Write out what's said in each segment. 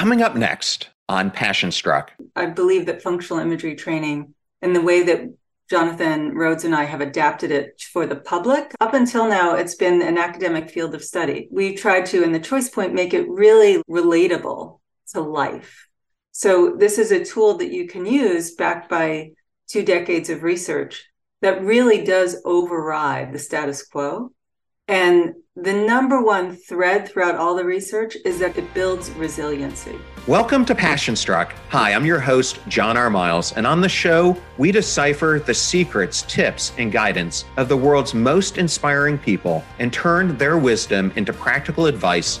Coming up next on Passion Struck. I believe that functional imagery training and the way that Jonathan Rhodes and I have adapted it for the public. Up until now, it's been an academic field of study. We tried to, in the choice point, make it really relatable to life. So, this is a tool that you can use backed by two decades of research that really does override the status quo. And the number one thread throughout all the research is that it builds resiliency. Welcome to Passion Struck. Hi, I'm your host, John R. Miles, and on the show, we decipher the secrets, tips, and guidance of the world's most inspiring people and turn their wisdom into practical advice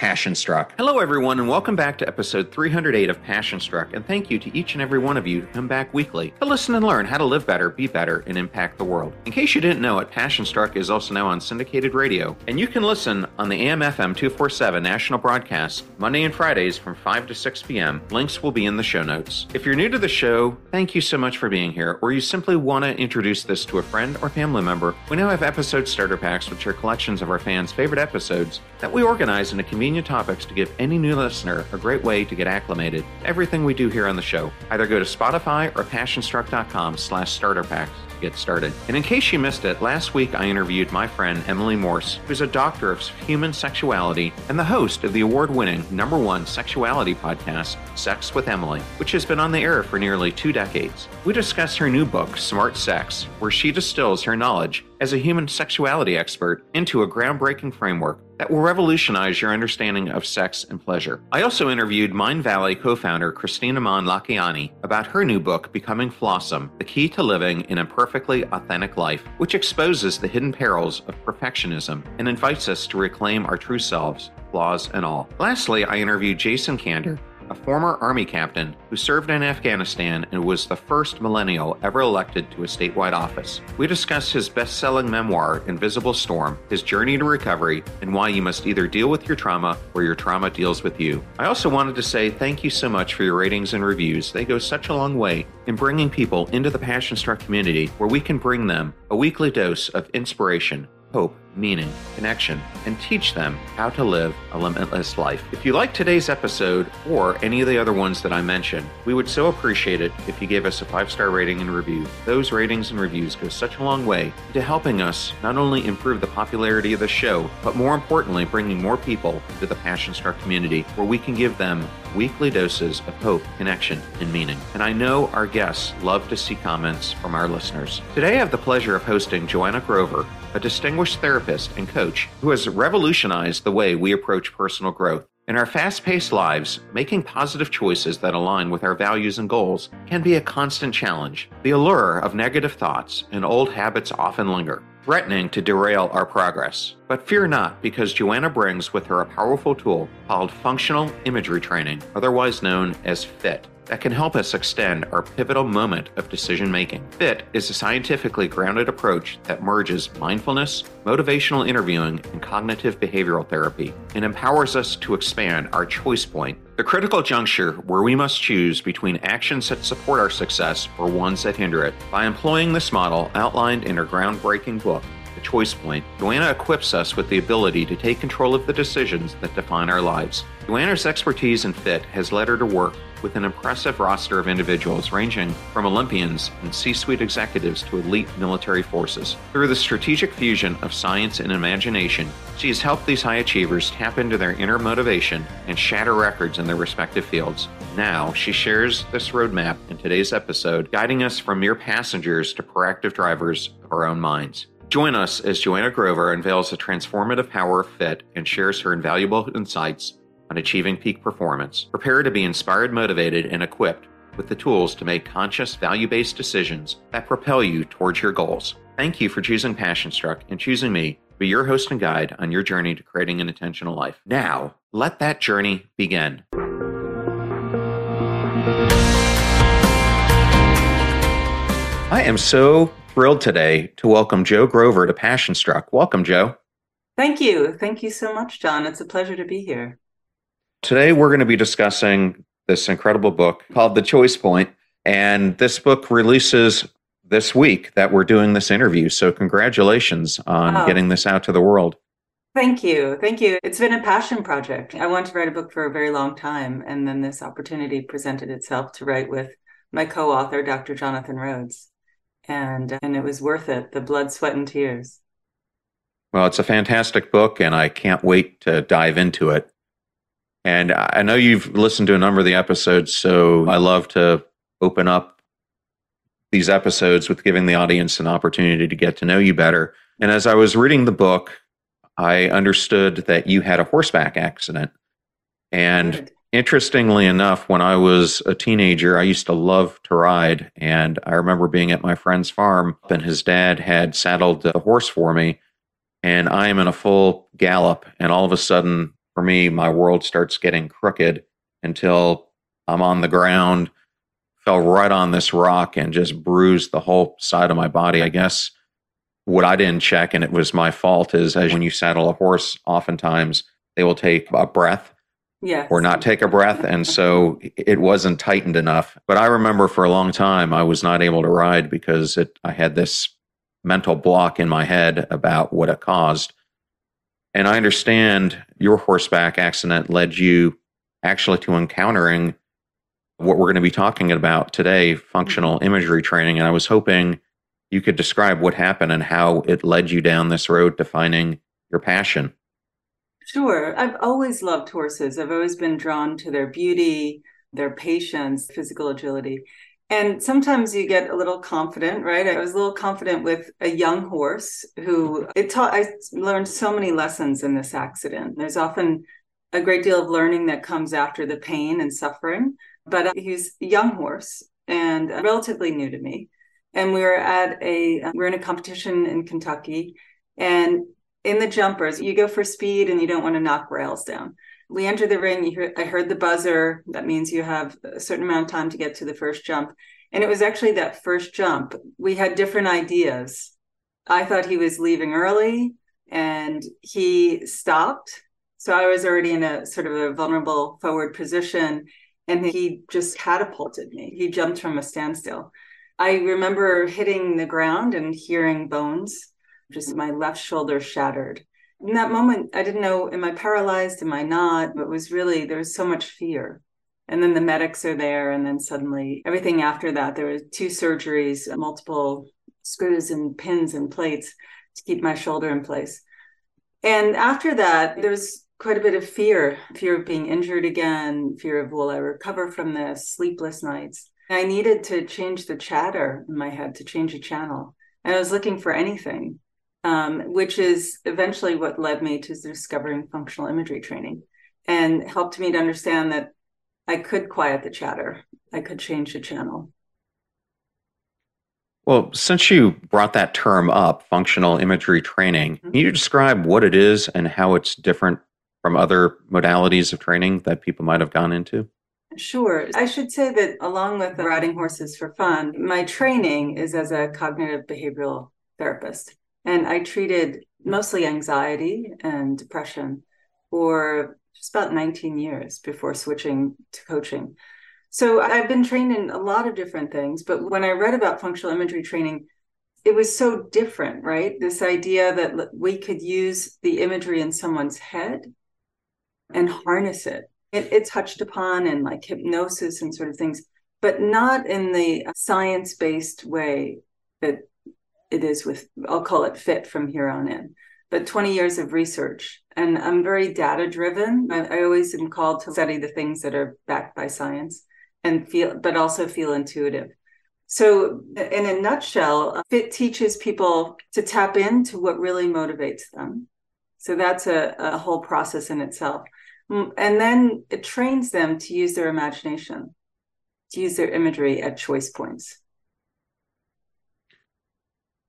Passion Struck. Hello, everyone, and welcome back to episode 308 of Passion Struck. And thank you to each and every one of you who come back weekly to listen and learn how to live better, be better, and impact the world. In case you didn't know it, Passion Struck is also now on syndicated radio, and you can listen on the AM/FM 247 national broadcast Monday and Fridays from 5 to 6 p.m. Links will be in the show notes. If you're new to the show, thank you so much for being here, or you simply want to introduce this to a friend or family member, we now have episode starter packs, which are collections of our fans' favorite episodes that we organize in a convenient convenient topics to give any new listener a great way to get acclimated to everything we do here on the show. Either go to Spotify or passionstruck.com slash starter packs to get started. And in case you missed it, last week I interviewed my friend Emily Morse, who's a doctor of human sexuality and the host of the award-winning number one sexuality podcast, Sex with Emily, which has been on the air for nearly two decades. We discuss her new book, Smart Sex, where she distills her knowledge as a human sexuality expert into a groundbreaking framework that will revolutionize your understanding of sex and pleasure. I also interviewed Mindvalley co founder Kristina Mand-Lakhiani about her new book, Becoming Flawsome The Key to Living an Imperfectly Authentic Life, which exposes the hidden perils of perfectionism and invites us to reclaim our true selves, flaws and all. Lastly, I interviewed Jason Kander, a former Army captain who served in Afghanistan and was the first millennial ever elected to a statewide office. We discuss his best selling memoir, Invisible Storm, his journey to recovery, and why you must either deal with your trauma or your trauma deals with you. I also wanted to say thank you so much for your ratings and reviews. They go such a long way in bringing people into the Passion Struck community where we can bring them a weekly dose of inspiration, hope, meaning, connection, and teach them how to live a limitless life. If you like today's episode or any of the other ones that I mentioned, we would so appreciate it if you gave us a five star rating and review. Those ratings and reviews go such a long way to helping us not only improve the popularity of the show, but more importantly, bringing more people to the Passion Struck community where we can give them weekly doses of hope, connection, and meaning. And I know our guests love to see comments from our listeners. Today I have the pleasure of hosting Joanna Grover, a distinguished therapist and coach who has revolutionized the way we approach personal growth. In our fast paced lives, making positive choices that align with our values and goals can be a constant challenge. The allure of negative thoughts and old habits often linger, threatening to derail our progress. But fear not, because Joanna brings with her a powerful tool called Functional Imagery Training, otherwise known as FIT that can help us extend our pivotal moment of decision making. FIT is a scientifically grounded approach that merges mindfulness, motivational interviewing, and cognitive behavioral therapy, and empowers us to expand our choice point, the critical juncture where we must choose between actions that support our success or ones that hinder it. By employing this model outlined in her groundbreaking book, the choice point, Joanna equips us with the ability to take control of the decisions that define our lives. Joanna's expertise in FIT has led her to work with an impressive roster of individuals ranging from Olympians and C suite executives to elite military forces. Through the strategic fusion of science and imagination, she has helped these high achievers tap into their inner motivation and shatter records in their respective fields. Now, she shares this roadmap in today's episode, guiding us from mere passengers to proactive drivers of our own minds. Join us as Joanna Grover unveils the transformative power of FIT and shares her invaluable insights on achieving peak performance, prepare to be inspired, motivated, and equipped with the tools to make conscious, value based decisions that propel you towards your goals. Thank you for choosing Passion Struck and choosing me to be your host and guide on your journey to creating an intentional life. Now, let that journey begin. I am so thrilled today to welcome Joe Grover to Passion Struck. Welcome, Joe. Thank you. Thank you so much, John. It's a pleasure to be here. Today, we're going to be discussing this incredible book called The Choice Point. And this book releases this week that we're doing this interview. So, congratulations on oh. getting this out to the world. Thank you. Thank you. It's been a passion project. I wanted to write a book for a very long time. And then this opportunity presented itself to write with my co author, Dr. Jonathan Rhodes. And, and it was worth it the blood, sweat, and tears. Well, it's a fantastic book, and I can't wait to dive into it. And I know you've listened to a number of the episodes, so I love to open up these episodes with giving the audience an opportunity to get to know you better. And as I was reading the book, I understood that you had a horseback accident. And Good. interestingly enough, when I was a teenager, I used to love to ride. And I remember being at my friend's farm, and his dad had saddled the horse for me. And I am in a full gallop. And all of a sudden, for me, my world starts getting crooked until I'm on the ground fell right on this rock and just bruised the whole side of my body. I guess what I didn't check, and it was my fault, is as when you saddle a horse, oftentimes they will take a breath yeah. or not take a breath. And so it wasn't tightened enough. But I remember for a long time, I was not able to ride because it, I had this mental block in my head about what it caused. And I understand your horseback accident led you actually to encountering what we're going to be talking about today functional imagery training. And I was hoping you could describe what happened and how it led you down this road to finding your passion. Sure. I've always loved horses. I've always been drawn to their beauty, their patience, physical agility. And sometimes you get a little confident, right? I was a little confident with a young horse who it taught, I learned so many lessons in this accident. There's often a great deal of learning that comes after the pain and suffering but uh, he's a young horse and relatively new to me. And we were at a we we're in a competition in Kentucky, and in the jumpers, you go for speed and you don't want to knock rails down. We enter the ring. I heard the buzzer. That means you have a certain amount of time to get to the first jump. And it was actually that first jump. We had different ideas. I thought he was leaving early, and he stopped. So I was already in a sort of a vulnerable forward position and he just catapulted me. He jumped from a standstill. I remember hitting the ground and hearing bones, just my left shoulder shattered. In that moment, I didn't know, am I paralyzed? Am I not? But it was really, there was so much fear. And then the medics are there. And then suddenly, everything after that, there were two surgeries, multiple screws and pins and plates to keep my shoulder in place. And after that, there was quite a bit of fear fear of being injured again, fear of will I recover from this, sleepless nights. I needed to change the chatter in my head to change a channel. And I was looking for anything, um, which is eventually what led me to discovering functional imagery training and helped me to understand that I could quiet the chatter, I could change the channel. Well, since you brought that term up, functional imagery training, mm-hmm. can you describe what it is and how it's different from other modalities of training that people might have gone into? Sure. I should say that along with riding horses for fun, my training is as a cognitive behavioral therapist. And I treated mostly anxiety and depression for just about 19 years before switching to coaching. So I've been trained in a lot of different things, but when I read about functional imagery training, it was so different, right? This idea that we could use the imagery in someone's head and harness it. it. It's touched upon in like hypnosis and sort of things, but not in the uh, science based way that it is with, I'll call it fit from here on in. But 20 years of research. And I'm very data driven. I, I always am called to study the things that are backed by science and feel, but also feel intuitive. So, in a nutshell, FIT teaches people to tap into what really motivates them. So, that's a, a whole process in itself. And then it trains them to use their imagination, to use their imagery at choice points.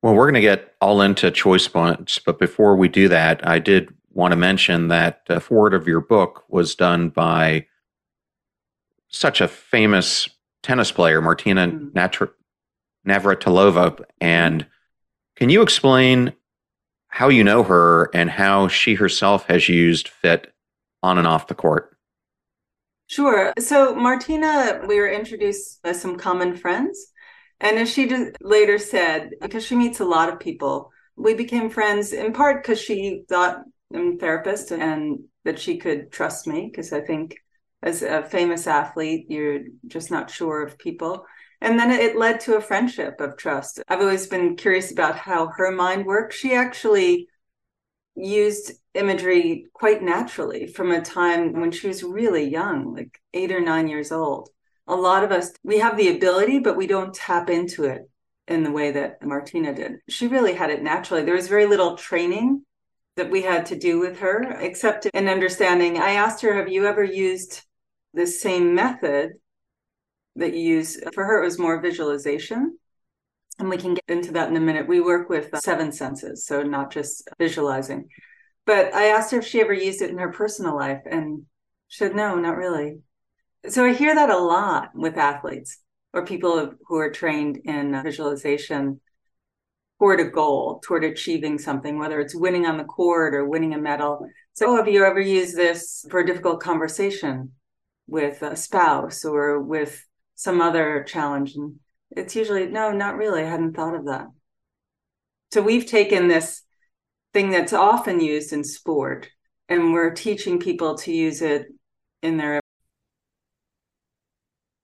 Well, we're going to get all into choice points, but before we do that, I did want to mention that the foreword of your book was done by such a famous tennis player, Martina mm. Navratilova. And can you explain how you know her and how she herself has used fit on and off the court? Sure. So, Martina, we were introduced by some common friends. And as she later said, because she meets a lot of people, we became friends in part because she thought I'm a therapist and that she could trust me because I think as a famous athlete, you're just not sure of people. And then it led to a friendship of trust. I've always been curious about how her mind works. She actually used imagery quite naturally from a time when she was really young, like eight or nine years old. A lot of us, we have the ability, but we don't tap into it in the way that Martina did. She really had it naturally. There was very little training that we had to do with her, except in understanding. I asked her, Have you ever used the same method that you use? For her, it was more visualization. And we can get into that in a minute. We work with seven senses, so not just visualizing. But I asked her if she ever used it in her personal life, and she said, No, not really. So I hear that a lot with athletes or people who are trained in visualization toward a goal, toward achieving something, whether it's winning on the court or winning a medal. So, have you ever used this for a difficult conversation with a spouse or with some other challenge? And it's usually, no, not really. I hadn't thought of that. So, we've taken this thing that's often used in sport and we're teaching people to use it in their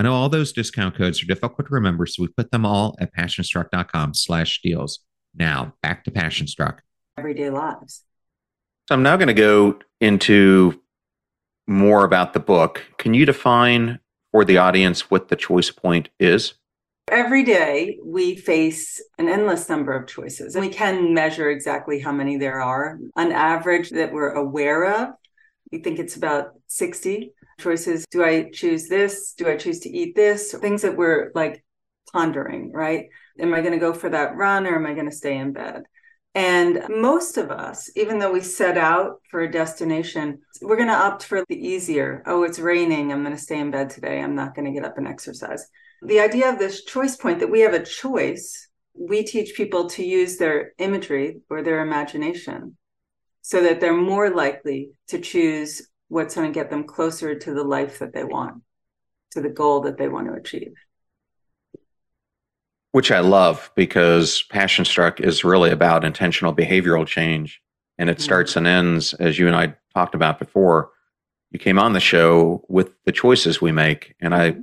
I know all those discount codes are difficult to remember, so we put them all at passionstruck.com slash deals. Now back to Passionstruck. Everyday lives. So I'm now going to go into more about the book. Can you define for the audience what the choice point is? Every day we face an endless number of choices, and we can measure exactly how many there are. On average, that we're aware of, we think it's about 60 choices. Do I choose this? Do I choose to eat this? Things that we're like pondering, right? Am I going to go for that run or am I going to stay in bed? And most of us, even though we set out for a destination, we're going to opt for the easier. Oh, it's raining. I'm going to stay in bed today. I'm not going to get up and exercise. The idea of this choice point that we have a choice, we teach people to use their imagery or their imagination so that they're more likely to choose what's going to get them closer to the life that they want, to the goal that they want to achieve. Which I love because Passion Struck is really about intentional behavioral change. And it mm-hmm. starts and ends, as you and I talked about before. You came on the show with the choices we make. And I mm-hmm.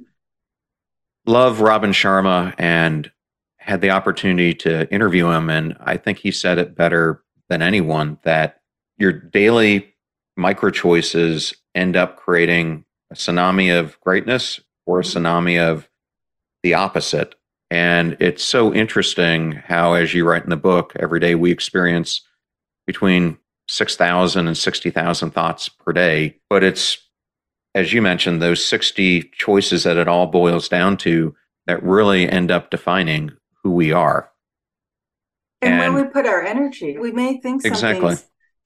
love Robin Sharma and had the opportunity to interview him. And I think he said it better than anyone that your daily micro choices end up creating a tsunami of greatness or a mm-hmm. tsunami of the opposite. And it's so interesting how, as you write in the book, every day we experience between 6,000 and 60,000 thoughts per day. But it's, as you mentioned, those 60 choices that it all boils down to that really end up defining who we are. And, and where we put our energy, we may think something's exactly.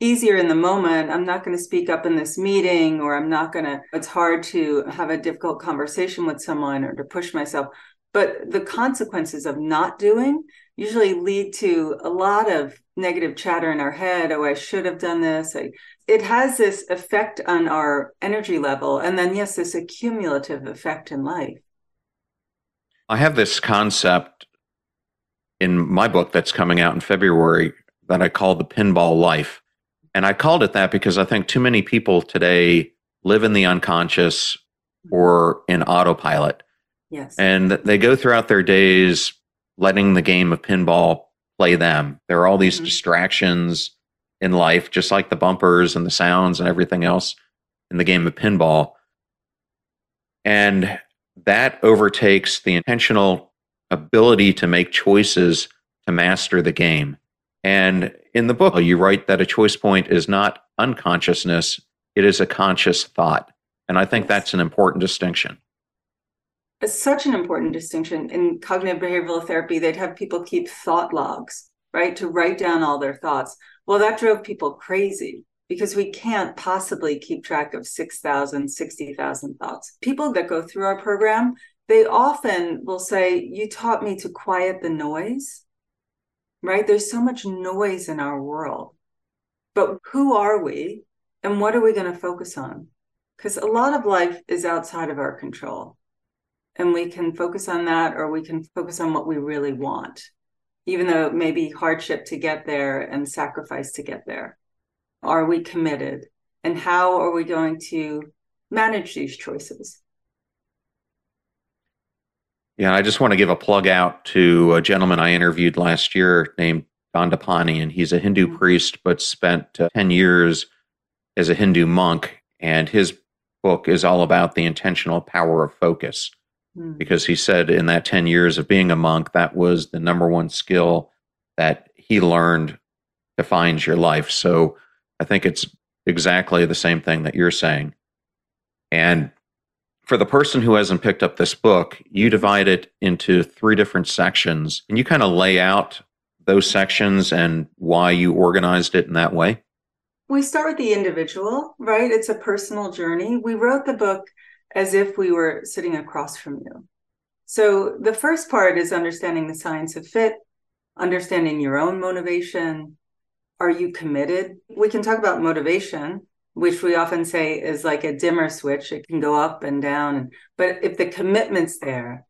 Easier in the moment. I'm not going to speak up in this meeting, or I'm not going to, it's hard to have a difficult conversation with someone or to push myself. But the consequences of not doing usually lead to a lot of negative chatter in our head. Oh, I should have done this. I, it has this effect on our energy level. And then, yes, this accumulative effect in life. I have this concept in my book that's coming out in February that I call the pinball life. And I called it that because I think too many people today live in the unconscious or in autopilot. Yes. And they go throughout their days letting the game of pinball play them. There are all these mm-hmm. distractions in life, just like the bumpers and the sounds and everything else in the game of pinball. And that overtakes the intentional ability to make choices to master the game. And in the book, you write that a choice point is not unconsciousness, it is a conscious thought. And I think yes. that's an important distinction. It's such an important distinction. In cognitive behavioral therapy, they'd have people keep thought logs, right, to write down all their thoughts. Well, that drove people crazy because we can't possibly keep track of 6,000, 60,000 thoughts. People that go through our program, they often will say, You taught me to quiet the noise, right? There's so much noise in our world. But who are we and what are we going to focus on? Because a lot of life is outside of our control. And we can focus on that or we can focus on what we really want, even though it may be hardship to get there and sacrifice to get there. Are we committed? And how are we going to manage these choices? Yeah, I just want to give a plug out to a gentleman I interviewed last year named Dandapani, and he's a Hindu mm-hmm. priest, but spent uh, 10 years as a Hindu monk. And his book is all about the intentional power of focus. Mm. Because he said in that 10 years of being a monk, that was the number one skill that he learned defines your life. So I think it's exactly the same thing that you're saying. And for the person who hasn't picked up this book, you divide it into three different sections and you kind of lay out those sections and why you organized it in that way. We start with the individual, right? It's a personal journey. We wrote the book as if we were sitting across from you. So the first part is understanding the science of fit, understanding your own motivation, are you committed? We can talk about motivation, which we often say is like a dimmer switch. It can go up and down. But if the commitment's there,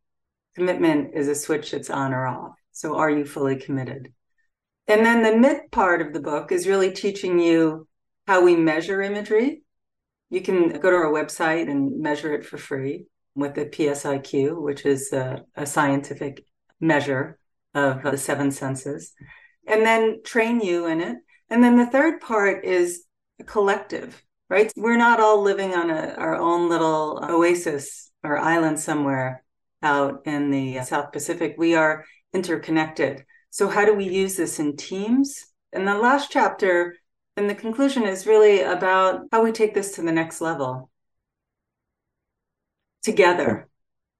commitment is a switch that's on or off. So are you fully committed? And then the mid part of the book is really teaching you how we measure imagery. You can go to our website and measure it for free with the PSIQ, which is a, a scientific measure of the seven senses and then train you in it. And then the third part is collective, right? We're not all living on a, our own little oasis or island somewhere out in the uh, South Pacific. We are interconnected. So, how do we use this in teams? And the last chapter and the conclusion is really about how we take this to the next level together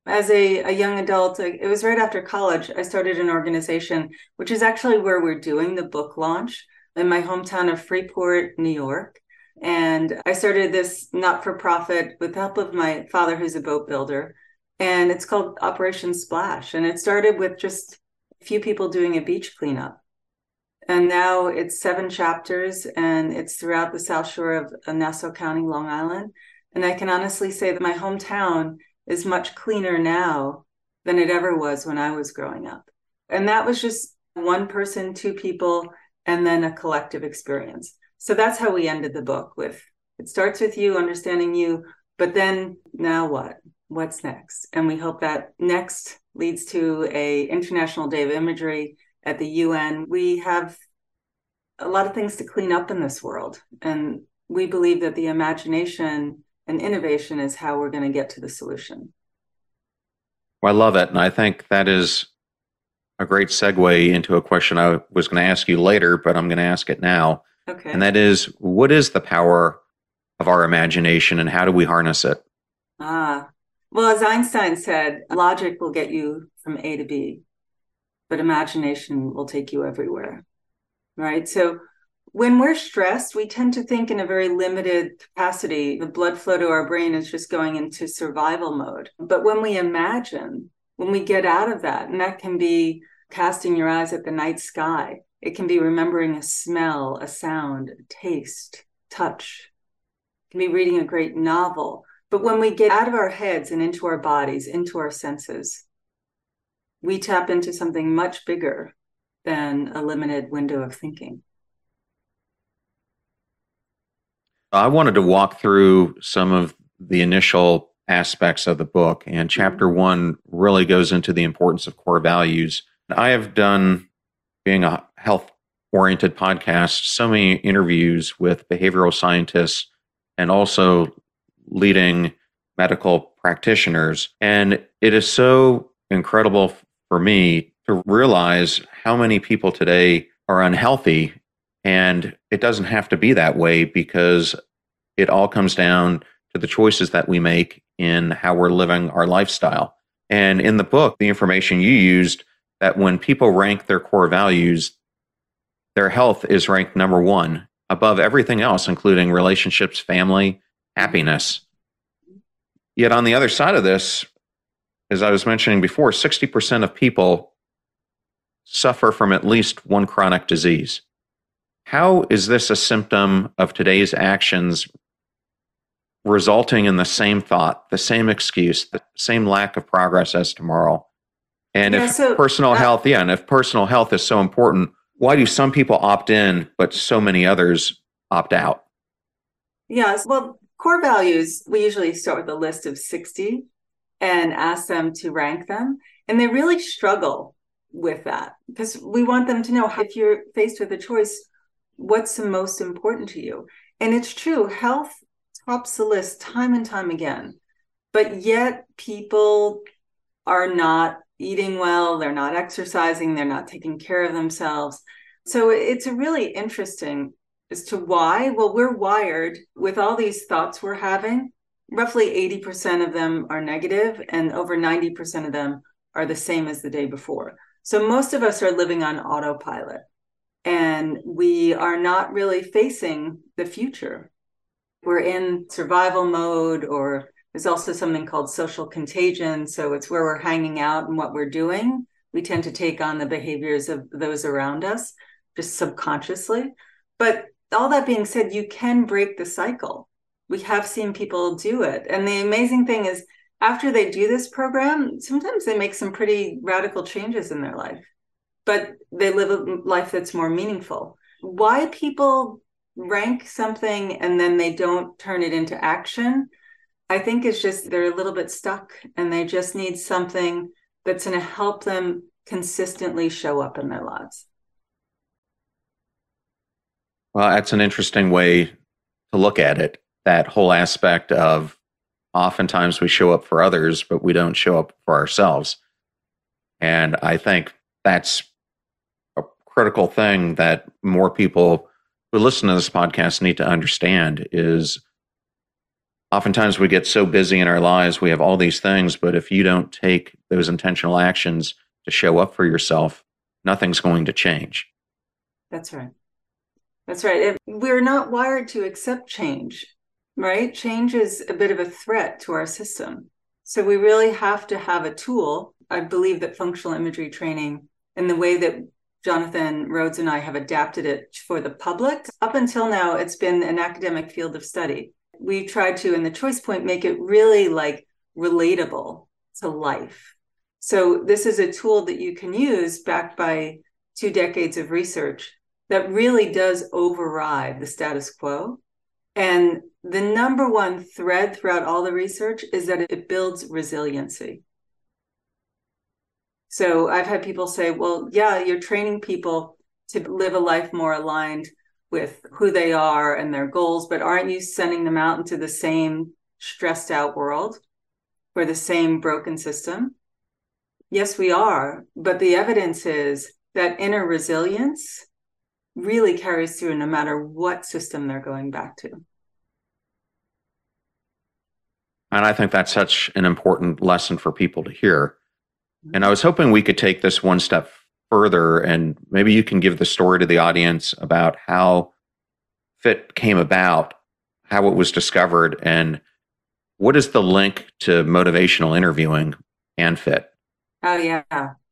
as a, a young adult, it was right after college, I started an organization, which is actually where we're doing the book launch in my hometown of Freeport, New York. And I started this not for profit with the help of my father, who's a boat builder. And it's called Operation Splash. And it started with just a few people doing a beach cleanup. And now it's seven chapters and it's throughout the South Shore of Nassau County, Long Island. And I can honestly say that my hometown is much cleaner now than it ever was when I was growing up. And that was just one person, two people, and then a collective experience. So that's how we ended the book with it starts with you understanding you, but then now what? What's next? And we hope that next leads to a International Day of Imagery at the UN. We have a lot of things to clean up in this world. And we believe that the imagination and innovation is how we're going to get to the solution. Well, I love it. And I think that is a great segue into a question I was going to ask you later, but I'm going to ask it now. Okay. And that is what is the power of our imagination and how do we harness it? Ah, well, as Einstein said, logic will get you from A to B, but imagination will take you everywhere. Right. So when we're stressed, we tend to think in a very limited capacity. The blood flow to our brain is just going into survival mode. But when we imagine, when we get out of that, and that can be casting your eyes at the night sky, it can be remembering a smell, a sound, a taste, touch, it can be reading a great novel. But when we get out of our heads and into our bodies, into our senses, we tap into something much bigger than a limited window of thinking. I wanted to walk through some of the initial aspects of the book, and mm-hmm. chapter one really goes into the importance of core values. I have done, being a health oriented podcast, so many interviews with behavioral scientists and also leading medical practitioners. And it is so incredible for me to realize how many people today are unhealthy and it doesn't have to be that way because it all comes down to the choices that we make in how we're living our lifestyle. And in the book, the information you used that when people rank their core values, their health is ranked number one above everything else, including relationships, family, happiness. Yet on the other side of this, as I was mentioning before, 60% of people suffer from at least one chronic disease. How is this a symptom of today's actions resulting in the same thought, the same excuse, the same lack of progress as tomorrow? And yeah, if so, personal uh, health, yeah, and if personal health is so important, why do some people opt in, but so many others opt out? Yes, well, core values, we usually start with a list of 60 and ask them to rank them. And they really struggle with that because we want them to know if you're faced with a choice, what's the most important to you and it's true health tops the list time and time again but yet people are not eating well they're not exercising they're not taking care of themselves. So it's a really interesting as to why well we're wired with all these thoughts we're having. Roughly 80% of them are negative and over 90% of them are the same as the day before. So most of us are living on autopilot and we are not really facing the future. We're in survival mode, or there's also something called social contagion. So it's where we're hanging out and what we're doing. We tend to take on the behaviors of those around us just subconsciously. But all that being said, you can break the cycle. We have seen people do it. And the amazing thing is, after they do this program, sometimes they make some pretty radical changes in their life but they live a life that's more meaningful. Why people rank something and then they don't turn it into action, I think it's just they're a little bit stuck and they just need something that's going to help them consistently show up in their lives. Well, that's an interesting way to look at it. That whole aspect of oftentimes we show up for others, but we don't show up for ourselves. And I think that's a critical thing that more people who listen to this podcast need to understand is oftentimes we get so busy in our lives, we have all these things, but if you don't take those intentional actions to show up for yourself, nothing's going to change. That's right. That's right. We're not wired to accept change, right? Change is a bit of a threat to our system. So we really have to have a tool. I believe that functional imagery training and the way that Jonathan Rhodes and I have adapted it for the public. Up until now, it's been an academic field of study. We tried to, in the choice point, make it really like relatable to life. So, this is a tool that you can use backed by two decades of research that really does override the status quo. And the number one thread throughout all the research is that it builds resiliency. So I've had people say, well, yeah, you're training people to live a life more aligned with who they are and their goals, but aren't you sending them out into the same stressed out world for the same broken system? Yes, we are. But the evidence is that inner resilience really carries through no matter what system they're going back to. And I think that's such an important lesson for people to hear and I mm-hmm. was hoping we could take this one step further, and maybe you can give the story to the audience about how FIT came about, how it was discovered, and what is the link to motivational interviewing and FIT? Oh, yeah.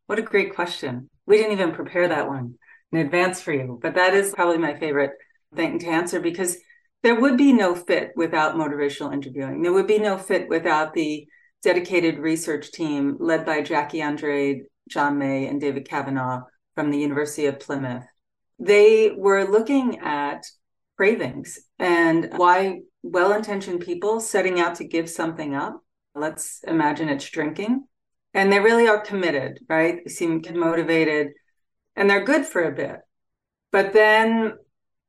What a great question. We didn't even prepare that one in advance for you, but that is probably my favorite thing to answer because there would be no fit without motivational interviewing. There would be no fit without the dedicated research team led by Jackie Andrade, John May, and David Kavanagh from the University of Plymouth. They were looking at cravings and why well intentioned people setting out to give something up. Let's imagine it's drinking. And they really are committed, right? They seem motivated and they're good for a bit. But then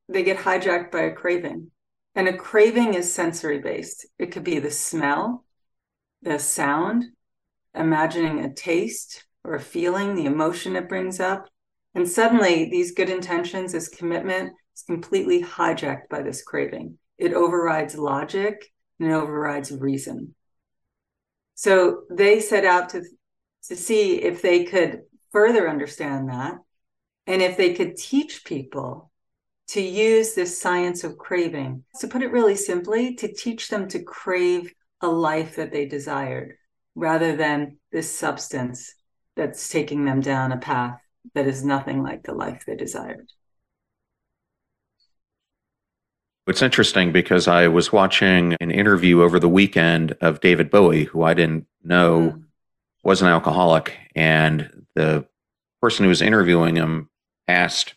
they get hijacked by a craving. And a craving is sensory based. It could be the smell, the sound, imagining a taste or a feeling, the emotion it brings up. And suddenly, these good intentions, this commitment is completely hijacked by this craving. It overrides logic and it overrides reason. So they set out to, to see if they could further understand that and if they could teach people to use this science of craving, to put it really simply, to teach them to crave a life that they desired rather than this substance that's taking them down a path that is nothing like the life they desired. It's interesting because I was watching an interview over the weekend of David Bowie, who I didn't know mm. was an alcoholic. And the person who was interviewing him asked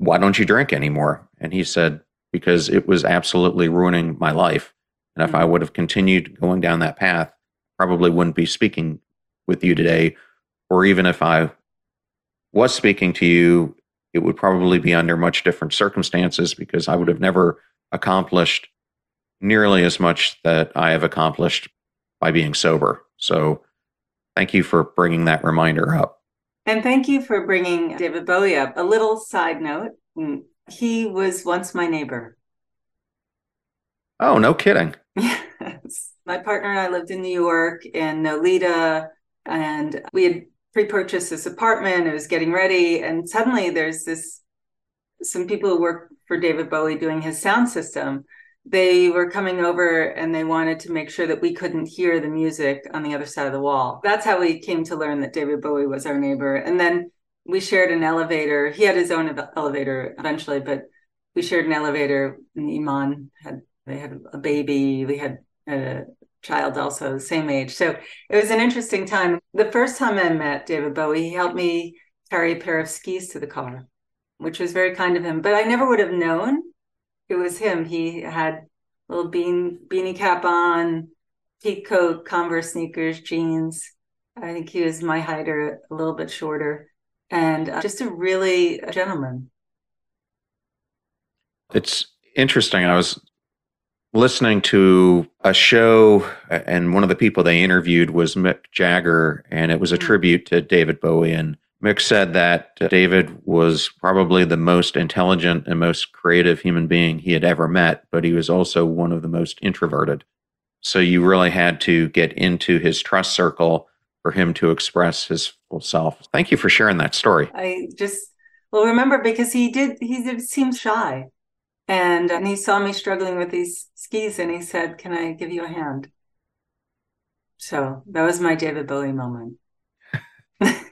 why don't you drink anymore? And he said, because it was absolutely ruining my life. And if I mm-hmm. would have continued going down that path, probably wouldn't be speaking with you today. Or even if I was speaking to you, it would probably be under much different circumstances because I would have never accomplished nearly as much that I have accomplished by being sober. So thank you for bringing that reminder up. And thank you for bringing David Bowie up. A little side note mm, he was once my neighbor. Oh, no kidding. Yes. My partner and I lived in New York in Nolita, and we had pre purchased this apartment. It was getting ready. And suddenly there's this some people who work for David Bowie doing his sound system they were coming over and they wanted to make sure that we couldn't hear the music on the other side of the wall. That's how we came to learn that David Bowie was our neighbor. And then we shared an elevator. He had his own elevator eventually, but we shared an elevator. And Iman had they had a baby. We had a child also, the same age. So it was an interesting time. The first time I met David Bowie, he helped me carry a pair of skis to the car, which was very kind of him. But I never would have known it was him. He had a little bean beanie cap on, peak coat, Converse sneakers, jeans. I think he was my height or a little bit shorter, and uh, just a really gentleman. It's interesting. I was listening to a show, and one of the people they interviewed was Mick Jagger, and it was a mm. tribute to David Bowie. And Mick said that David was probably the most intelligent and most creative human being he had ever met, but he was also one of the most introverted. So you really had to get into his trust circle for him to express his full self. Thank you for sharing that story. I just well remember because he did he did seem shy. And and he saw me struggling with these skis and he said, "Can I give you a hand?" So, that was my David Bowie moment.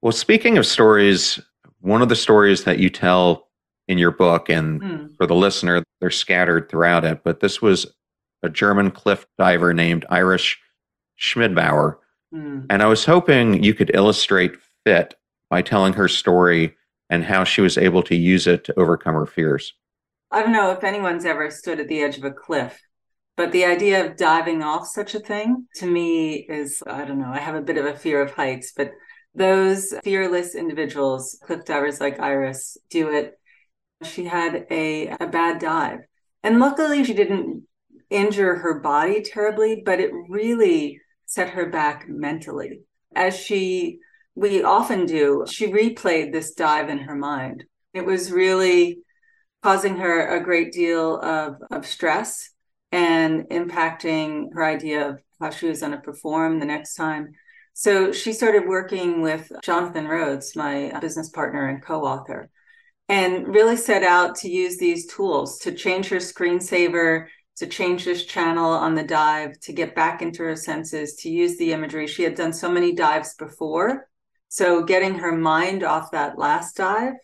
Well, speaking of stories, one of the stories that you tell in your book, and mm. for the listener, they're scattered throughout it, but this was a German cliff diver named Iris Schmidbauer. Mm. And I was hoping you could illustrate FIT by telling her story and how she was able to use it to overcome her fears. I don't know if anyone's ever stood at the edge of a cliff, but the idea of diving off such a thing to me is, I don't know, I have a bit of a fear of heights, but those fearless individuals, cliff divers like Iris, do it. She had a, a bad dive. And luckily, she didn't injure her body terribly, but it really set her back mentally. As she, we often do, she replayed this dive in her mind. It was really causing her a great deal of, of stress and impacting her idea of how she was going to perform the next time. So she started working with Jonathan Rhodes, my business partner and co author, and really set out to use these tools to change her screensaver, to change this channel on the dive, to get back into her senses, to use the imagery. She had done so many dives before. So getting her mind off that last dive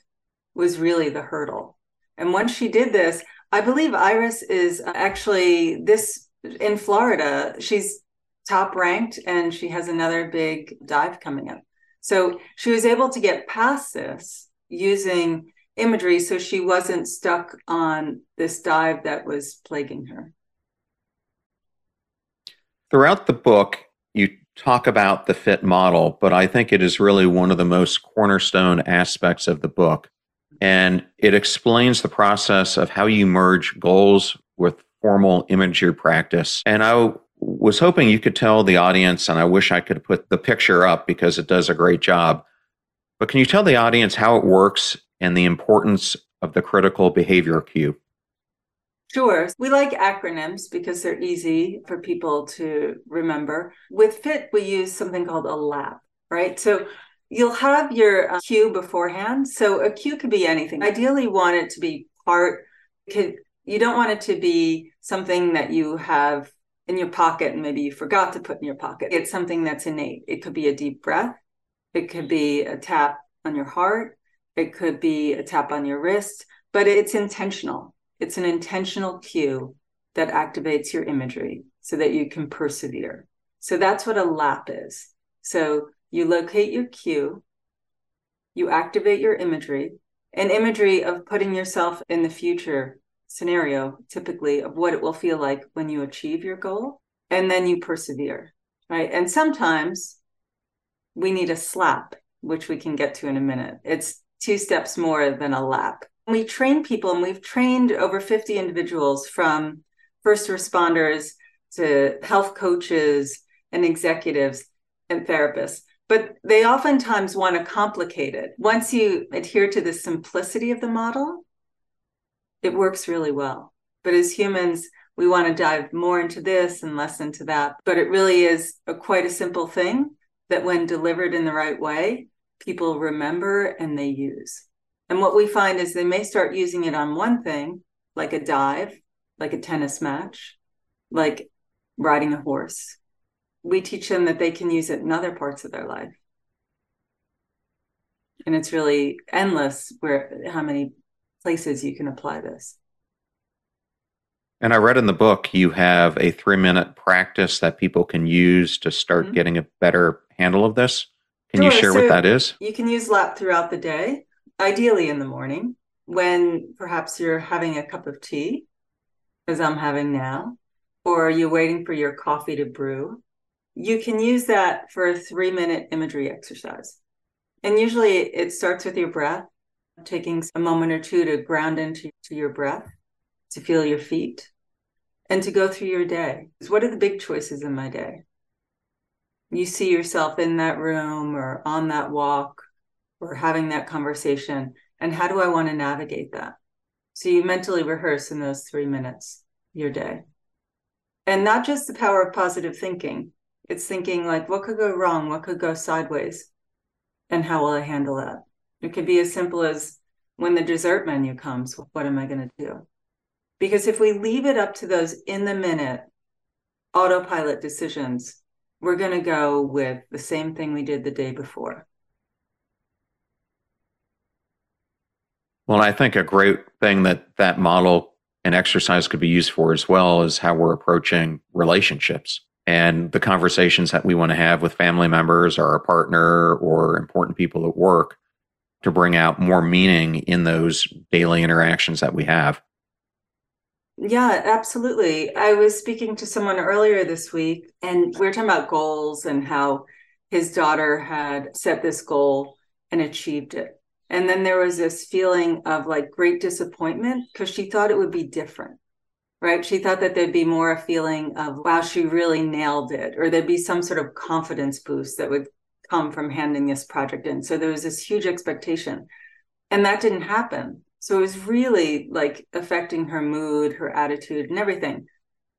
was really the hurdle. And once she did this, I believe Iris is uh, actually this in Florida. She's top ranked and she has another big dive coming up. So she was able to get past this using imagery so she wasn't stuck on this dive that was plaguing her. Throughout the book, you talk about the fit model, but I think it is really one of the most cornerstone aspects of the book. And it explains the process of how you merge goals with formal imagery practice. And I was hoping you could tell the audience, and I wish I could put the picture up because it does a great job. But can you tell the audience how it works and the importance of the critical behavior cue? Sure. We like acronyms because they're easy for people to remember. With FIT, we use something called a LAP, right? So you'll have your uh, cue beforehand. So a cue could be anything. Ideally, want it to be part, could, you don't want it to be something that you have in your pocket and maybe you forgot to put in your pocket. It's something that's innate. It could be a deep breath, it could be a tap on your heart, it could be a tap on your wrist, but it's intentional. It's an intentional cue that activates your imagery so that you can persevere. So that's what a lap is. So you locate your cue, you activate your imagery, an imagery of putting yourself in the future scenario typically of what it will feel like when you achieve your goal and then you persevere right and sometimes we need a slap which we can get to in a minute it's two steps more than a lap we train people and we've trained over 50 individuals from first responders to health coaches and executives and therapists but they oftentimes want to complicate it once you adhere to the simplicity of the model it works really well. But as humans, we want to dive more into this and less into that. But it really is a, quite a simple thing that when delivered in the right way, people remember and they use. And what we find is they may start using it on one thing, like a dive, like a tennis match, like riding a horse. We teach them that they can use it in other parts of their life. And it's really endless where how many places you can apply this. And I read in the book you have a three minute practice that people can use to start mm-hmm. getting a better handle of this. Can sure. you share so what that is? You can use LAP throughout the day, ideally in the morning when perhaps you're having a cup of tea, as I'm having now, or you're waiting for your coffee to brew. You can use that for a three minute imagery exercise. And usually it starts with your breath taking a moment or two to ground into to your breath, to feel your feet, and to go through your day. What are the big choices in my day? You see yourself in that room or on that walk or having that conversation. And how do I want to navigate that? So you mentally rehearse in those three minutes your day. And not just the power of positive thinking, it's thinking like, what could go wrong? What could go sideways? And how will I handle that? It could be as simple as when the dessert menu comes, what am I going to do? Because if we leave it up to those in the minute autopilot decisions, we're going to go with the same thing we did the day before. Well, I think a great thing that that model and exercise could be used for as well is how we're approaching relationships and the conversations that we want to have with family members or our partner or important people at work to bring out more meaning in those daily interactions that we have. Yeah, absolutely. I was speaking to someone earlier this week, and we were talking about goals and how his daughter had set this goal and achieved it. And then there was this feeling of like great disappointment because she thought it would be different, right? She thought that there'd be more a feeling of, wow, she really nailed it, or there'd be some sort of confidence boost that would come from handing this project in. So there was this huge expectation. And that didn't happen. So it was really like affecting her mood, her attitude, and everything.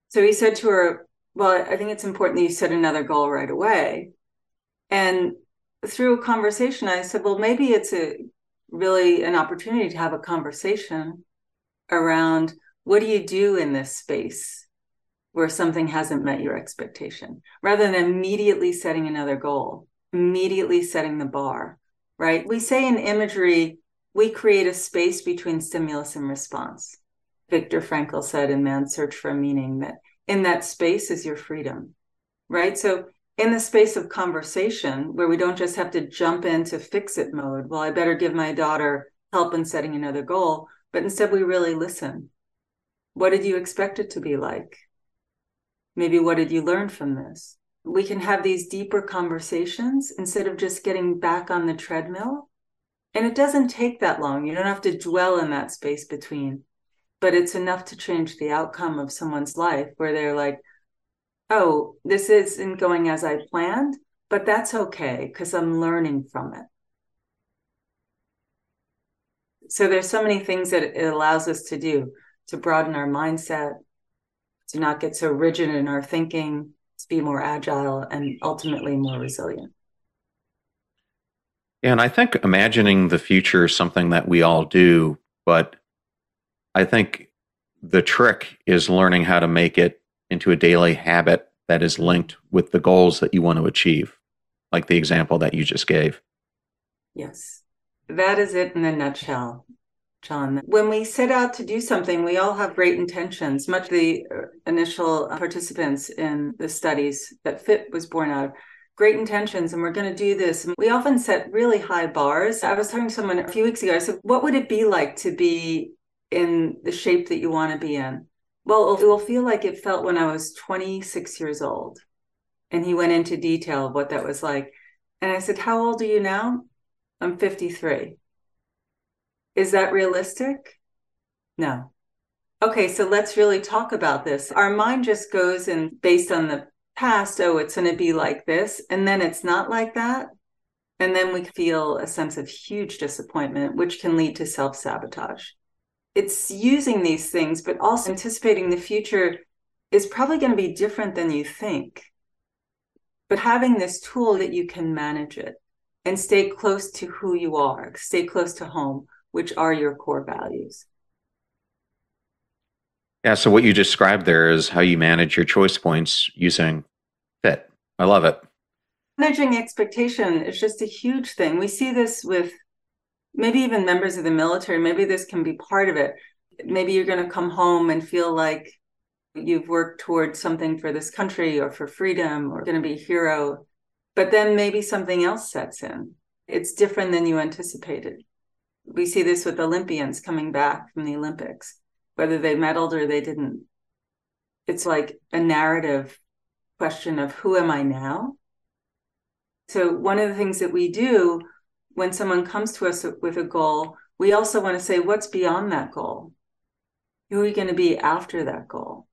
So he said to her, Well, I think it's important that you set another goal right away. And through a conversation, I said, well, maybe it's a really an opportunity to have a conversation around what do you do in this space where something hasn't met your expectation rather than immediately setting another goal, immediately setting the bar, right? We say in imagery, we create a space between stimulus and response. Viktor Frankl said in Man's Search for Meaning that in that space is your freedom, right? So in the space of conversation where we don't just have to jump into fix it mode, well, I better give my daughter help in setting another goal, but instead we really listen. What did you expect it to be like? Maybe what did you learn from this? We can have these deeper conversations instead of just getting back on the treadmill. And it doesn't take that long. You don't have to dwell in that space between, but it's enough to change the outcome of someone's life where they're like, oh, this isn't going as I planned, but that's okay because I'm learning from it. So there's so many things that it allows us to do to broaden our mindset, to not get so rigid in our thinking, to be more agile and ultimately more resilient. Yeah, and I think imagining the future is something that we all do, but I think the trick is learning how to make it into a daily habit that is linked with the goals that you want to achieve, like the example that you just gave. Yes, that is it in a nutshell, John. When we set out to do something, we all have great intentions. Much of the uh, initial participants in the studies that FIT was born out of great intentions and we're going to do this. And we often set really high bars. I was talking to someone a few weeks ago. I said, What would it be like to be in the shape that you want to be in? Well, it will feel like it felt when I was 26 years old. And he went into detail of what that was like. And I said, How old are you now? I'm 53. Is that realistic? No. Okay, so let's really talk about this. Our mind just goes and based on the past, oh, it's going to be like this. And then it's not like that. And then we feel a sense of huge disappointment, which can lead to self sabotage it's using these things, but also anticipating the future is probably going to be different than you think. But having this tool that you can manage it and stay close to who you are, stay close to home, which are your core values. Yeah. So, what you described there is how you manage your choice points using FIT. I love it. Managing expectation is just a huge thing. We see this with maybe even members of the military, maybe this can be part of it. Maybe you're going to come home and feel like you've worked towards something for this country or for freedom or going to be a hero. But then maybe something else sets in. It's different than you anticipated. We see this with Olympians coming back from the Olympics, whether they medaled or they didn't. It's like a narrative question of who am I now? So, one of the things that we do when someone comes to us with a goal, we also want to say, what's beyond that goal? Who are you going to be after that goal?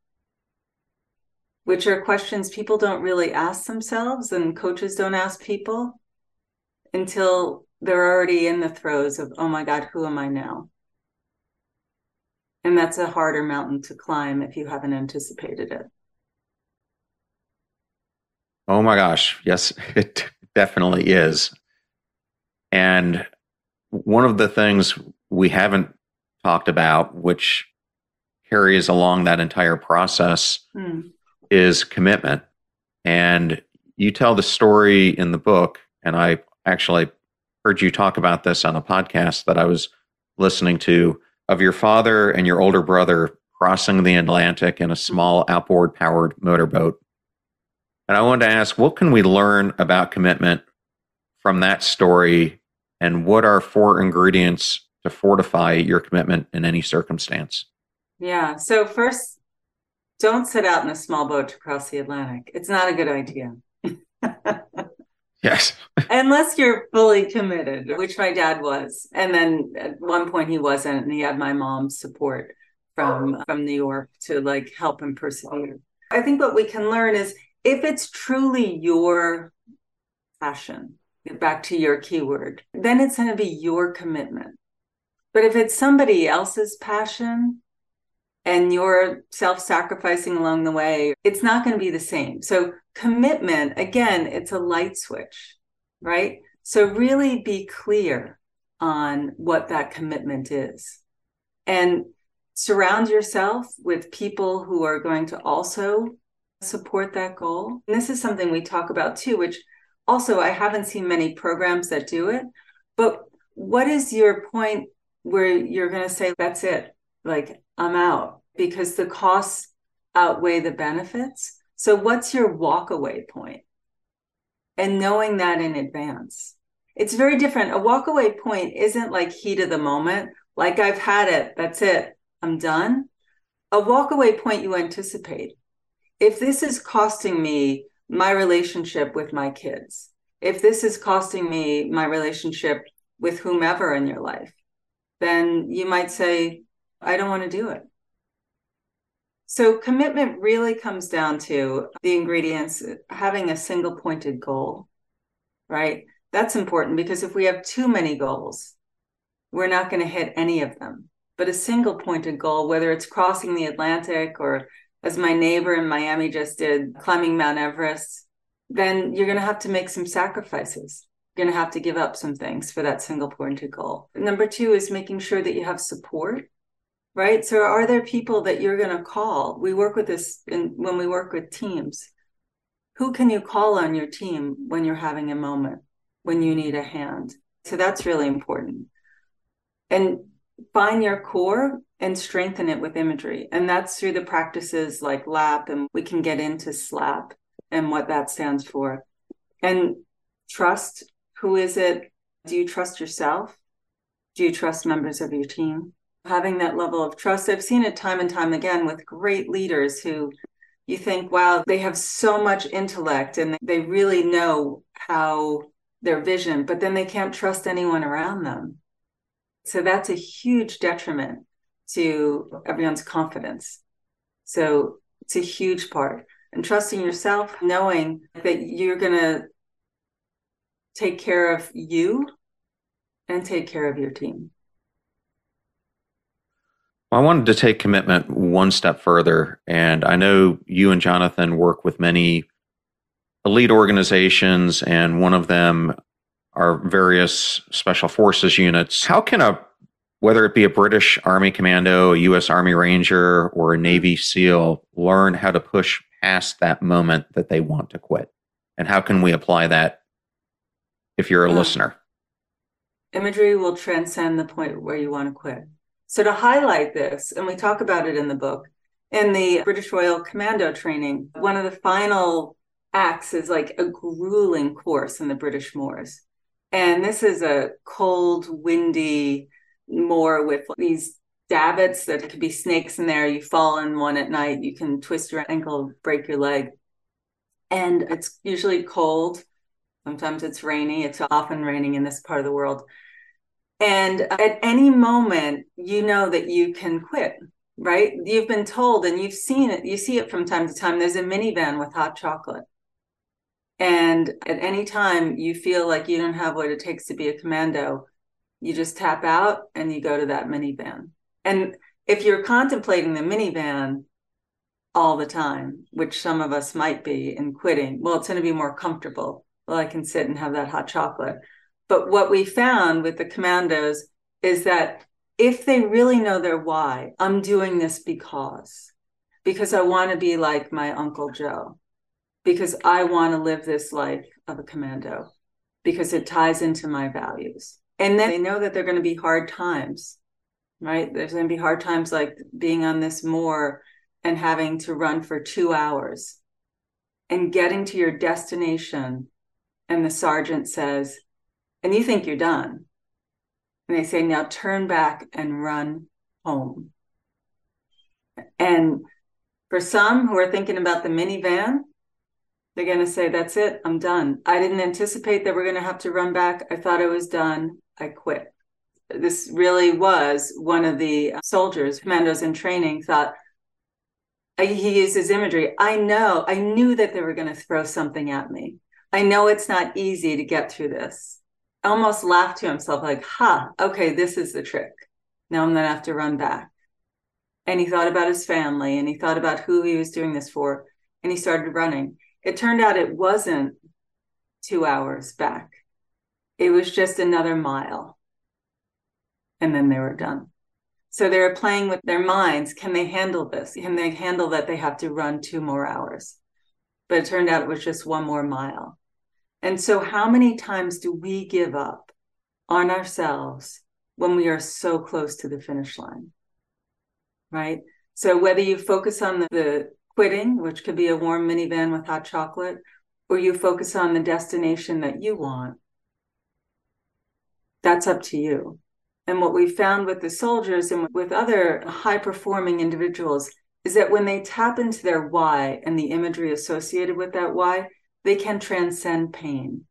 Which are questions people don't really ask themselves, and coaches don't ask people until they're already in the throes of, oh my God, who am I now? And that's a harder mountain to climb if you haven't anticipated it. Oh my gosh. Yes, it definitely is. And one of the things we haven't talked about, which carries along that entire process, mm. is commitment. And you tell the story in the book, and I actually heard you talk about this on a podcast that I was listening to of your father and your older brother crossing the Atlantic in a small outboard powered motorboat. And I wanted to ask, what can we learn about commitment from that story and what are four ingredients to fortify your commitment in any circumstance? Yeah. So, first, don't set out in a small boat to cross the Atlantic. It's not a good idea. yes. Unless you're fully committed, which my dad was. And then at one point he wasn't, and he had my mom's support from from New York to like help him persevere. I think what we can learn is if it's truly your passion, back to your keyword, then it's going to be your commitment. But if it's somebody else's passion and you're self sacrificing along the way, it's not going to be the same. So, commitment, again, it's a light switch. right? So really be clear on what that commitment is. And surround yourself with people who are going to also support that goal. And this is something we talk about too, which also I haven't seen many programs that do it. But what is your point where you're going to say, that's it, like I'm out because the costs outweigh the benefits? So, what's your walkaway point? And knowing that in advance. It's very different. A walkaway point isn't like heat of the moment, like I've had it, that's it, I'm done. A walkaway point you anticipate. If this is costing me my relationship with my kids, if this is costing me my relationship with whomever in your life, then you might say, I don't want to do it. So, commitment really comes down to the ingredients, having a single pointed goal, right? That's important because if we have too many goals, we're not going to hit any of them. But a single pointed goal, whether it's crossing the Atlantic or as my neighbor in Miami just did, climbing Mount Everest, then you're going to have to make some sacrifices. You're going to have to give up some things for that single pointed goal. Number two is making sure that you have support right? So are there people that you're going to call? We work with this in, when we work with teams. Who can you call on your team when you're having a moment, when you need a hand? So that's really important. And find your core and strengthen it with imagery. And that's through the practices like LAP, and we can get into SLAP and what that stands for. And trust who is it? Do you trust yourself? Do you trust members of your team? having that level of trust. I've seen it time and time again with great leaders who you think, wow, they have so much intellect and they really know how their vision, but then they can't trust anyone around them. So that's a huge detriment to everyone's confidence. So it's a huge part. And trusting yourself, knowing that you're going to take care of you and take care of your team. I wanted to take commitment one step further. And I know you and Jonathan work with many elite organizations, and one of them are various special forces units. How can a whether it be a British Army Commando, a U.S. Army Ranger, or a Navy SEAL, learn how to push past that moment that they want to quit? And how can we apply that if you're a uh, listener? Imagery will transcend the point where you want to quit. So, to highlight this, and we talk about it in the book, in the British Royal Commando training, one of the final acts is like a grueling course in the British moors. And this is a cold, windy moor with these davits that could be snakes in there. You fall in one at night, you can twist your ankle, break your leg. And it's usually cold. Sometimes it's rainy. It's often raining in this part of the world. And at any moment, you know that you can quit, right? You've been told and you've seen it, you see it from time to time. There's a minivan with hot chocolate. And at any time you feel like you don't have what it takes to be a commando, you just tap out and you go to that minivan. And if you're contemplating the minivan all the time, which some of us might be in quitting, well, it's going to be more comfortable. Well, I can sit and have that hot chocolate. But what we found with the commandos is that if they really know their why, I'm doing this because, because I want to be like my Uncle Joe, because I want to live this life of a commando, because it ties into my values. And then they know that they're going to be hard times, right? There's going to be hard times like being on this moor and having to run for two hours and getting to your destination. And the sergeant says, and you think you're done. And they say, now turn back and run home. And for some who are thinking about the minivan, they're going to say, that's it, I'm done. I didn't anticipate that we're going to have to run back. I thought I was done. I quit. This really was one of the uh, soldiers, commandos in training, thought, he uses imagery. I know, I knew that they were going to throw something at me. I know it's not easy to get through this almost laughed to himself, like, ha, huh, okay, this is the trick. Now I'm going to have to run back. And he thought about his family and he thought about who he was doing this for. And he started running. It turned out it wasn't two hours back, it was just another mile. And then they were done. So they were playing with their minds. Can they handle this? Can they handle that they have to run two more hours? But it turned out it was just one more mile. And so, how many times do we give up on ourselves when we are so close to the finish line? Right? So, whether you focus on the, the quitting, which could be a warm minivan with hot chocolate, or you focus on the destination that you want, that's up to you. And what we found with the soldiers and with other high performing individuals is that when they tap into their why and the imagery associated with that why, they can transcend pain.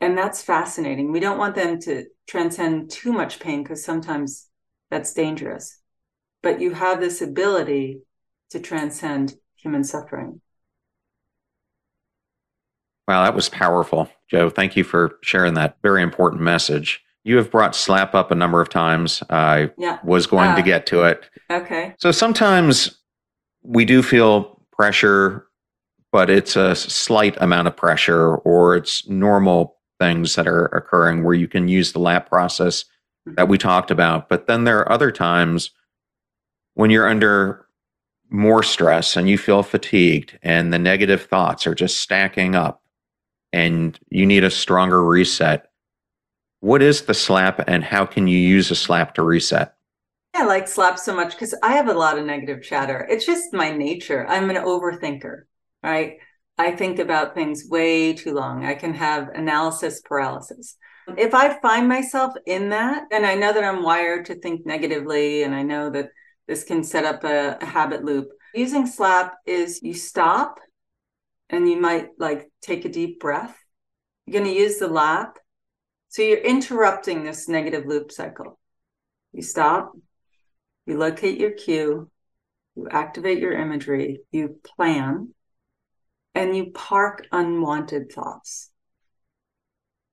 And that's fascinating. We don't want them to transcend too much pain because sometimes that's dangerous. But you have this ability to transcend human suffering. Wow, that was powerful. Jo. thank you for sharing that very important message. You have brought slap up a number of times. I yeah. was going uh, to get to it. Okay. So sometimes we do feel pressure but it's a slight amount of pressure or it's normal things that are occurring where you can use the lap process that we talked about. But then there are other times when you're under more stress and you feel fatigued and the negative thoughts are just stacking up and you need a stronger reset. What is the slap and how can you use a slap to reset? I like slap so much because I have a lot of negative chatter. It's just my nature. I'm an overthinker right? I think about things way too long. I can have analysis paralysis. If I find myself in that, and I know that I'm wired to think negatively, and I know that this can set up a, a habit loop, using SLAP is you stop and you might like take a deep breath. You're going to use the lap. So you're interrupting this negative loop cycle. You stop, you locate your cue, you activate your imagery, you plan, and you park unwanted thoughts.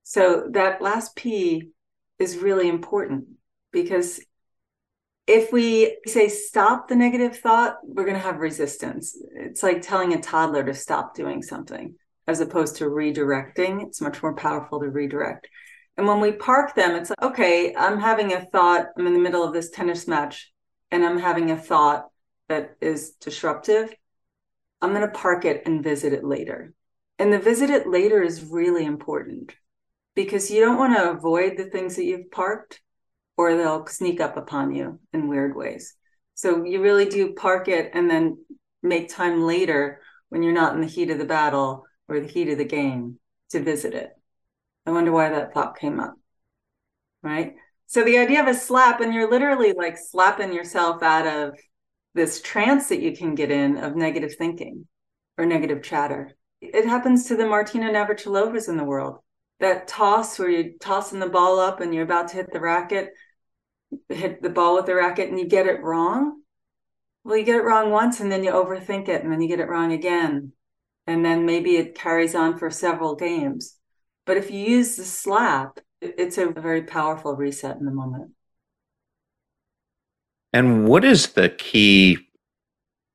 So that last P is really important because if we say stop the negative thought, we're going to have resistance. It's like telling a toddler to stop doing something as opposed to redirecting. It's much more powerful to redirect. And when we park them, it's like, okay, I'm having a thought. I'm in the middle of this tennis match and I'm having a thought that is disruptive. I'm going to park it and visit it later. And the visit it later is really important because you don't want to avoid the things that you've parked or they'll sneak up upon you in weird ways. So you really do park it and then make time later when you're not in the heat of the battle or the heat of the game to visit it. I wonder why that thought came up. Right. So the idea of a slap, and you're literally like slapping yourself out of this trance that you can get in of negative thinking or negative chatter. It happens to the Martina Navratilovas in the world. That toss where you're tossing the ball up and you're about to hit the racket, hit the ball with the racket and you get it wrong. Well, you get it wrong once and then you overthink it and then you get it wrong again. And then maybe it carries on for several games. But if you use the slap, it's a very powerful reset in the moment. And what is the key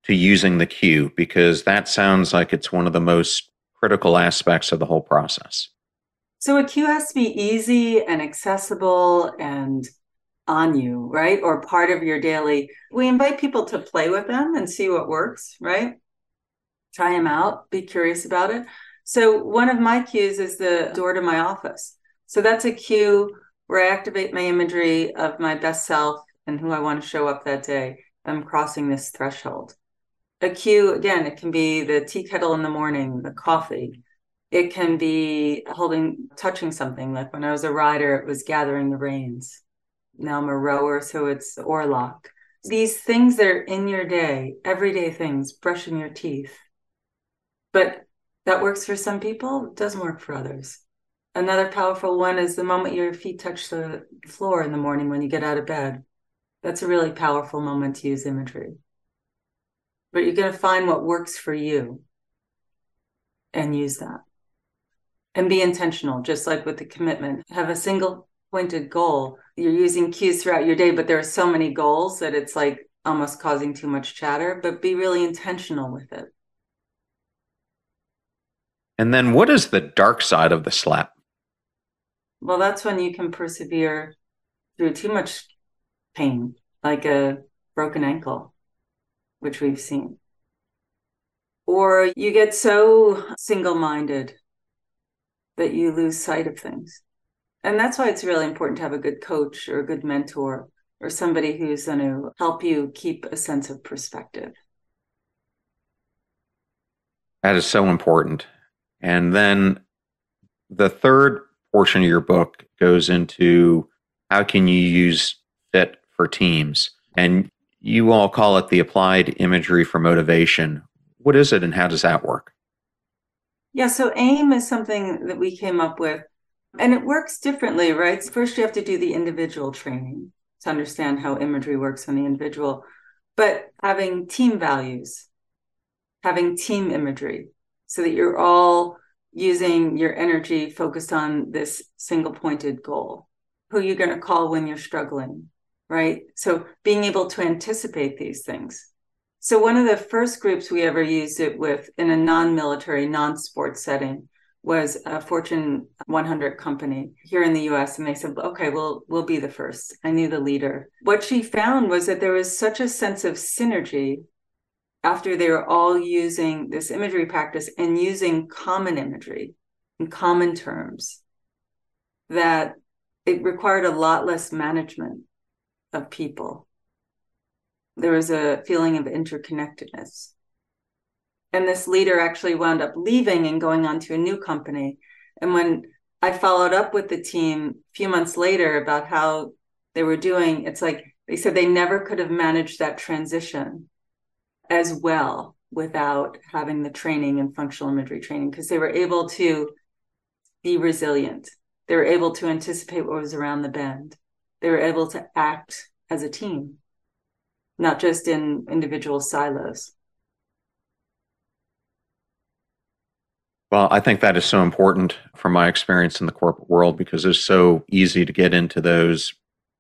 to using the cue? Because that sounds like it's one of the most critical aspects of the whole process. So a cue has to be easy and accessible and on you, right? Or part of your daily. We invite people to play with them and see what works, right? Try them out, be curious about it. So one of my cues is the door to my office. So that's a cue where I activate my imagery of my best self and who I want to show up that day. I'm crossing this threshold. A cue, again, it can be the tea kettle in the morning, the coffee. It can be holding, touching something. Like when I was a rider, it was gathering the reins. Now I'm a rower, so it's oarlock. These things that are in your day, everyday things, brushing your teeth. But that works for some people, doesn't work for others. Another powerful one is the moment your feet touch the floor in the morning when you get out of bed that's a really powerful moment to use imagery. But you're going to find what works for you and use that. And be intentional, just like with the commitment. Have a single pointed goal. You're using cues throughout your day, but there are so many goals that it's like almost causing too much chatter, but be really intentional with it. And then what is the dark side of the slap? Well, that's when you can persevere through too much pain, like a broken ankle, which we've seen. Or you get so single minded that you lose sight of things. And that's why it's really important to have a good coach or a good mentor or somebody who's going to help you keep a sense of perspective. That is so important. And then the third portion of your book goes into how can you use fit for teams and you all call it the applied imagery for motivation what is it and how does that work yeah so aim is something that we came up with and it works differently right? First you have to do the individual training to understand how imagery works on the individual. But having team values having team imagery so that you're all using your energy focused on this single pointed goal. Who you're going to call when you're struggling right? So being able to anticipate these things. So one of the first groups we ever used it with in a non-military non-sports setting was a fortune 100 company here in the us and they said okay well we'll be the first. I knew the leader. What she found was that there was such a sense of synergy after they were all using this imagery practice and using common imagery in common terms that it required a lot less management of people. There was a feeling of interconnectedness and this leader actually wound up leaving and going on to a new company and when i followed up with the team a few months later about how they were doing it's like they said they never could have managed that transition as well without having the training and functional imagery training because they were able to be resilient. They were able to anticipate what was around the bend. They were able to act as a team, not just in individual silos. Well, I think that is so important from my experience in the corporate world because it's so easy to get into those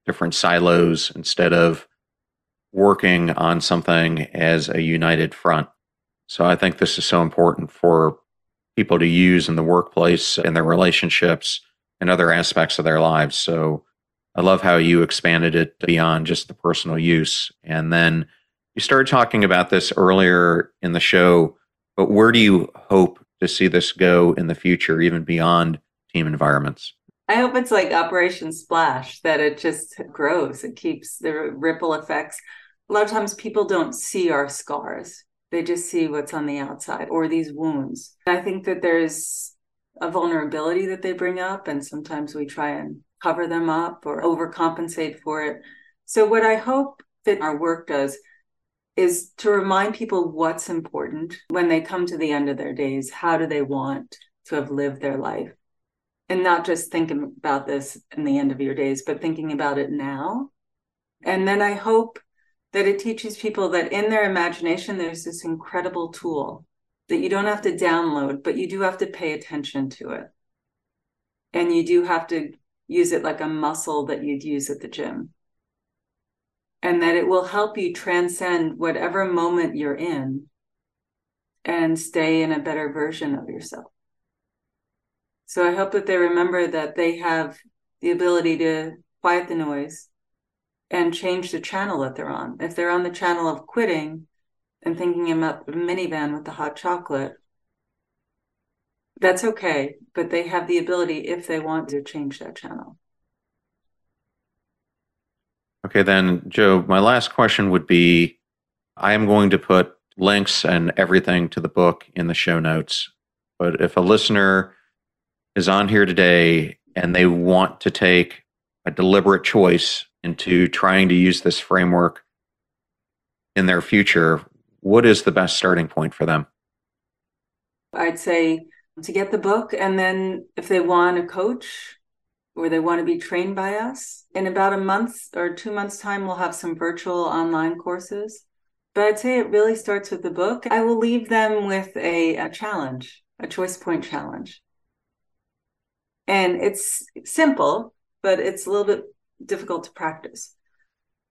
different silos instead of working on something as a united front. So I think this is so important for people to use in the workplace and their relationships and other aspects of their lives. So I love how you expanded it beyond just the personal use. And then you started talking about this earlier in the show, but where do you hope to see this go in the future, even beyond team environments? I hope it's like Operation Splash, that it just grows. It keeps the ripple effects a lot of times people don't see our scars they just see what's on the outside or these wounds i think that there's a vulnerability that they bring up and sometimes we try and cover them up or overcompensate for it so what i hope that our work does is to remind people what's important when they come to the end of their days how do they want to have lived their life and not just thinking about this in the end of your days but thinking about it now and then i hope that it teaches people that in their imagination, there's this incredible tool that you don't have to download, but you do have to pay attention to it. And you do have to use it like a muscle that you'd use at the gym. And that it will help you transcend whatever moment you're in and stay in a better version of yourself. So I hope that they remember that they have the ability to quiet the noise, and change the channel that they're on. If they're on the channel of quitting and thinking about the minivan with the hot chocolate, that's okay, but they have the ability, if they want to, change that channel. Okay, then, Jo, my last question would be I am going to put links and everything to the book in the show notes. But if a listener is on here today and they want to take a deliberate choice into trying to use this framework in their future, what is the best starting point for them? I'd say to get the book, and then if they want a coach or they want to be trained by us, in about a month or two months' time, we'll have some virtual online courses. But I'd say it really starts with the book. I will leave them with a, a challenge, a choice point challenge. And it's simple, but it's a little bit difficult to practice.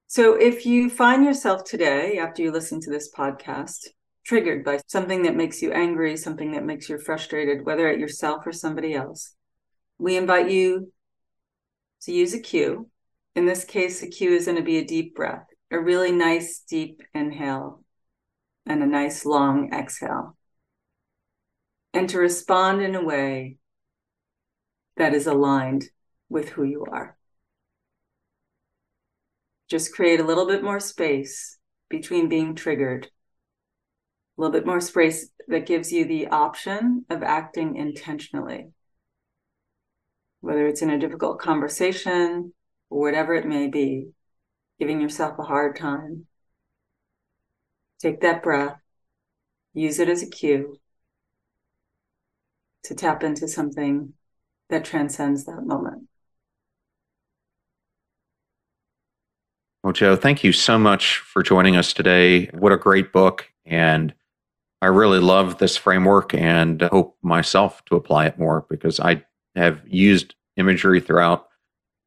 So if you find yourself today, after you listen to this podcast, triggered by something that makes you angry, something that makes you frustrated, whether at yourself or somebody else, we invite you to use a cue. In this case, the cue is going to be a deep breath, a really nice deep inhale and a nice long exhale. And to respond in a way that is aligned with who you are. Just create a little bit more space between being triggered, a little bit more space that gives you the option of acting intentionally whether it's in a difficult conversation or whatever it may be, giving yourself a hard time. Take that breath, use it as a cue to tap into something that transcends that moment. Well, Jo, thank you so much for joining us today. What a great book. And I really love this framework and hope myself to apply it more because I have used imagery throughout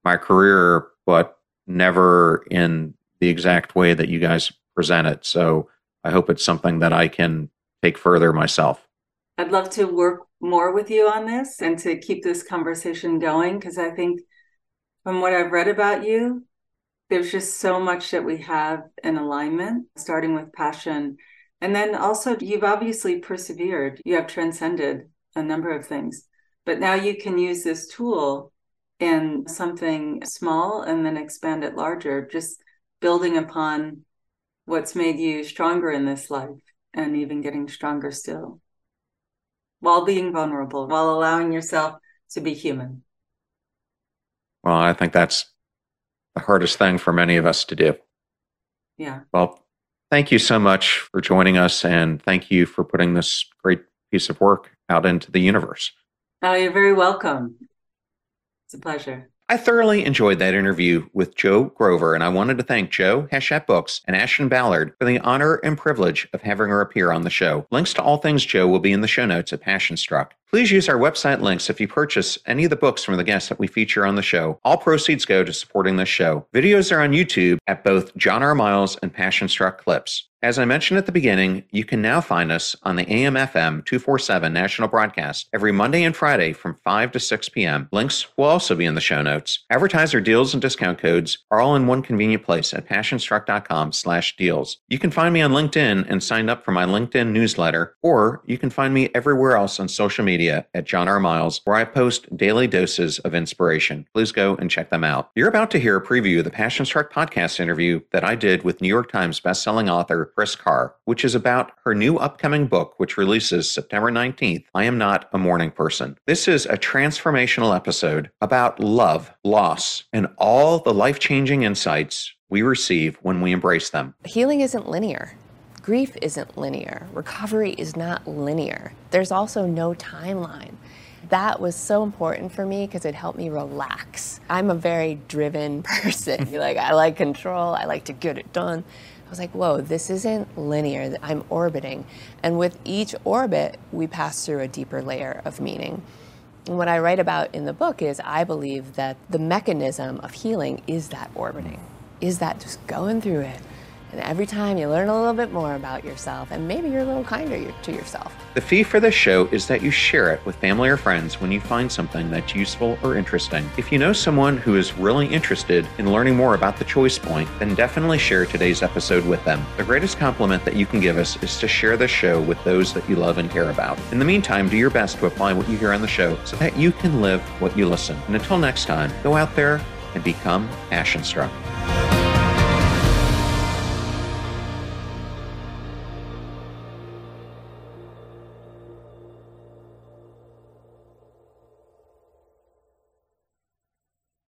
my career, but never in the exact way that you guys present it. So I hope it's something that I can take further myself. I'd love to work more with you on this and to keep this conversation going because I think from what I've read about you, there's just so much that we have in alignment, starting with passion. And then also, you've obviously persevered, you have transcended a number of things. But now you can use this tool in something small and then expand it larger, just building upon what's made you stronger in this life and even getting stronger still while being vulnerable, while allowing yourself to be human. Well, I think that's the hardest thing for many of us to do. Yeah. Well, thank you so much for joining us and thank you for putting this great piece of work out into the universe. Oh, you're very welcome. It's a pleasure. I thoroughly enjoyed that interview with Jo Grover, and I wanted to thank Jo, Hachette Books, and Ashton Ballard for the honor and privilege of having her appear on the show. Links to all things Jo will be in the show notes at Passion Struck. Please use our website links if you purchase any of the books from the guests that we feature on the show. All proceeds go to supporting this show. Videos are on YouTube at both John R. Miles and Passion Struck Clips. As I mentioned at the beginning, you can now find us on the AM/FM 247 national broadcast every Monday and Friday from 5 to 6 p.m. Links will also be in the show notes. Advertiser deals and discount codes are all in one convenient place at passionstruck.com/deals. You can find me on LinkedIn and sign up for my LinkedIn newsletter, or you can find me everywhere else on social media at John R. Miles, where I post daily doses of inspiration. Please go and check them out. You're about to hear a preview of the Passion Struck podcast interview that I did with New York Times bestselling author Kris Carr, which is about her new upcoming book, which releases September 19th I Am Not a Morning Person. This is a transformational episode about love, loss, and all the life changing insights we receive when we embrace them. Healing isn't linear. Grief isn't linear. Recovery is not linear. There's also no timeline that was so important for me because it helped me relax. I'm a very driven person. like I like control, I like to get it done I was like, whoa, this isn't linear. I'm orbiting. And with each orbit, we pass through a deeper layer of meaning. And what I write about in the book is I believe that the mechanism of healing is that orbiting, is that just going through it and every time you learn a little bit more about yourself, and maybe you're a little kinder to yourself. The fee for this show is that you share it with family or friends when you find something that's useful or interesting. If you know someone who is really interested in learning more about the choice point, then definitely share today's episode with them. The greatest compliment that you can give us is to share this show with those that you love and care about. In the meantime, do your best to apply what you hear on the show so that you can live what you listen. And until next time, go out there and become passion struck.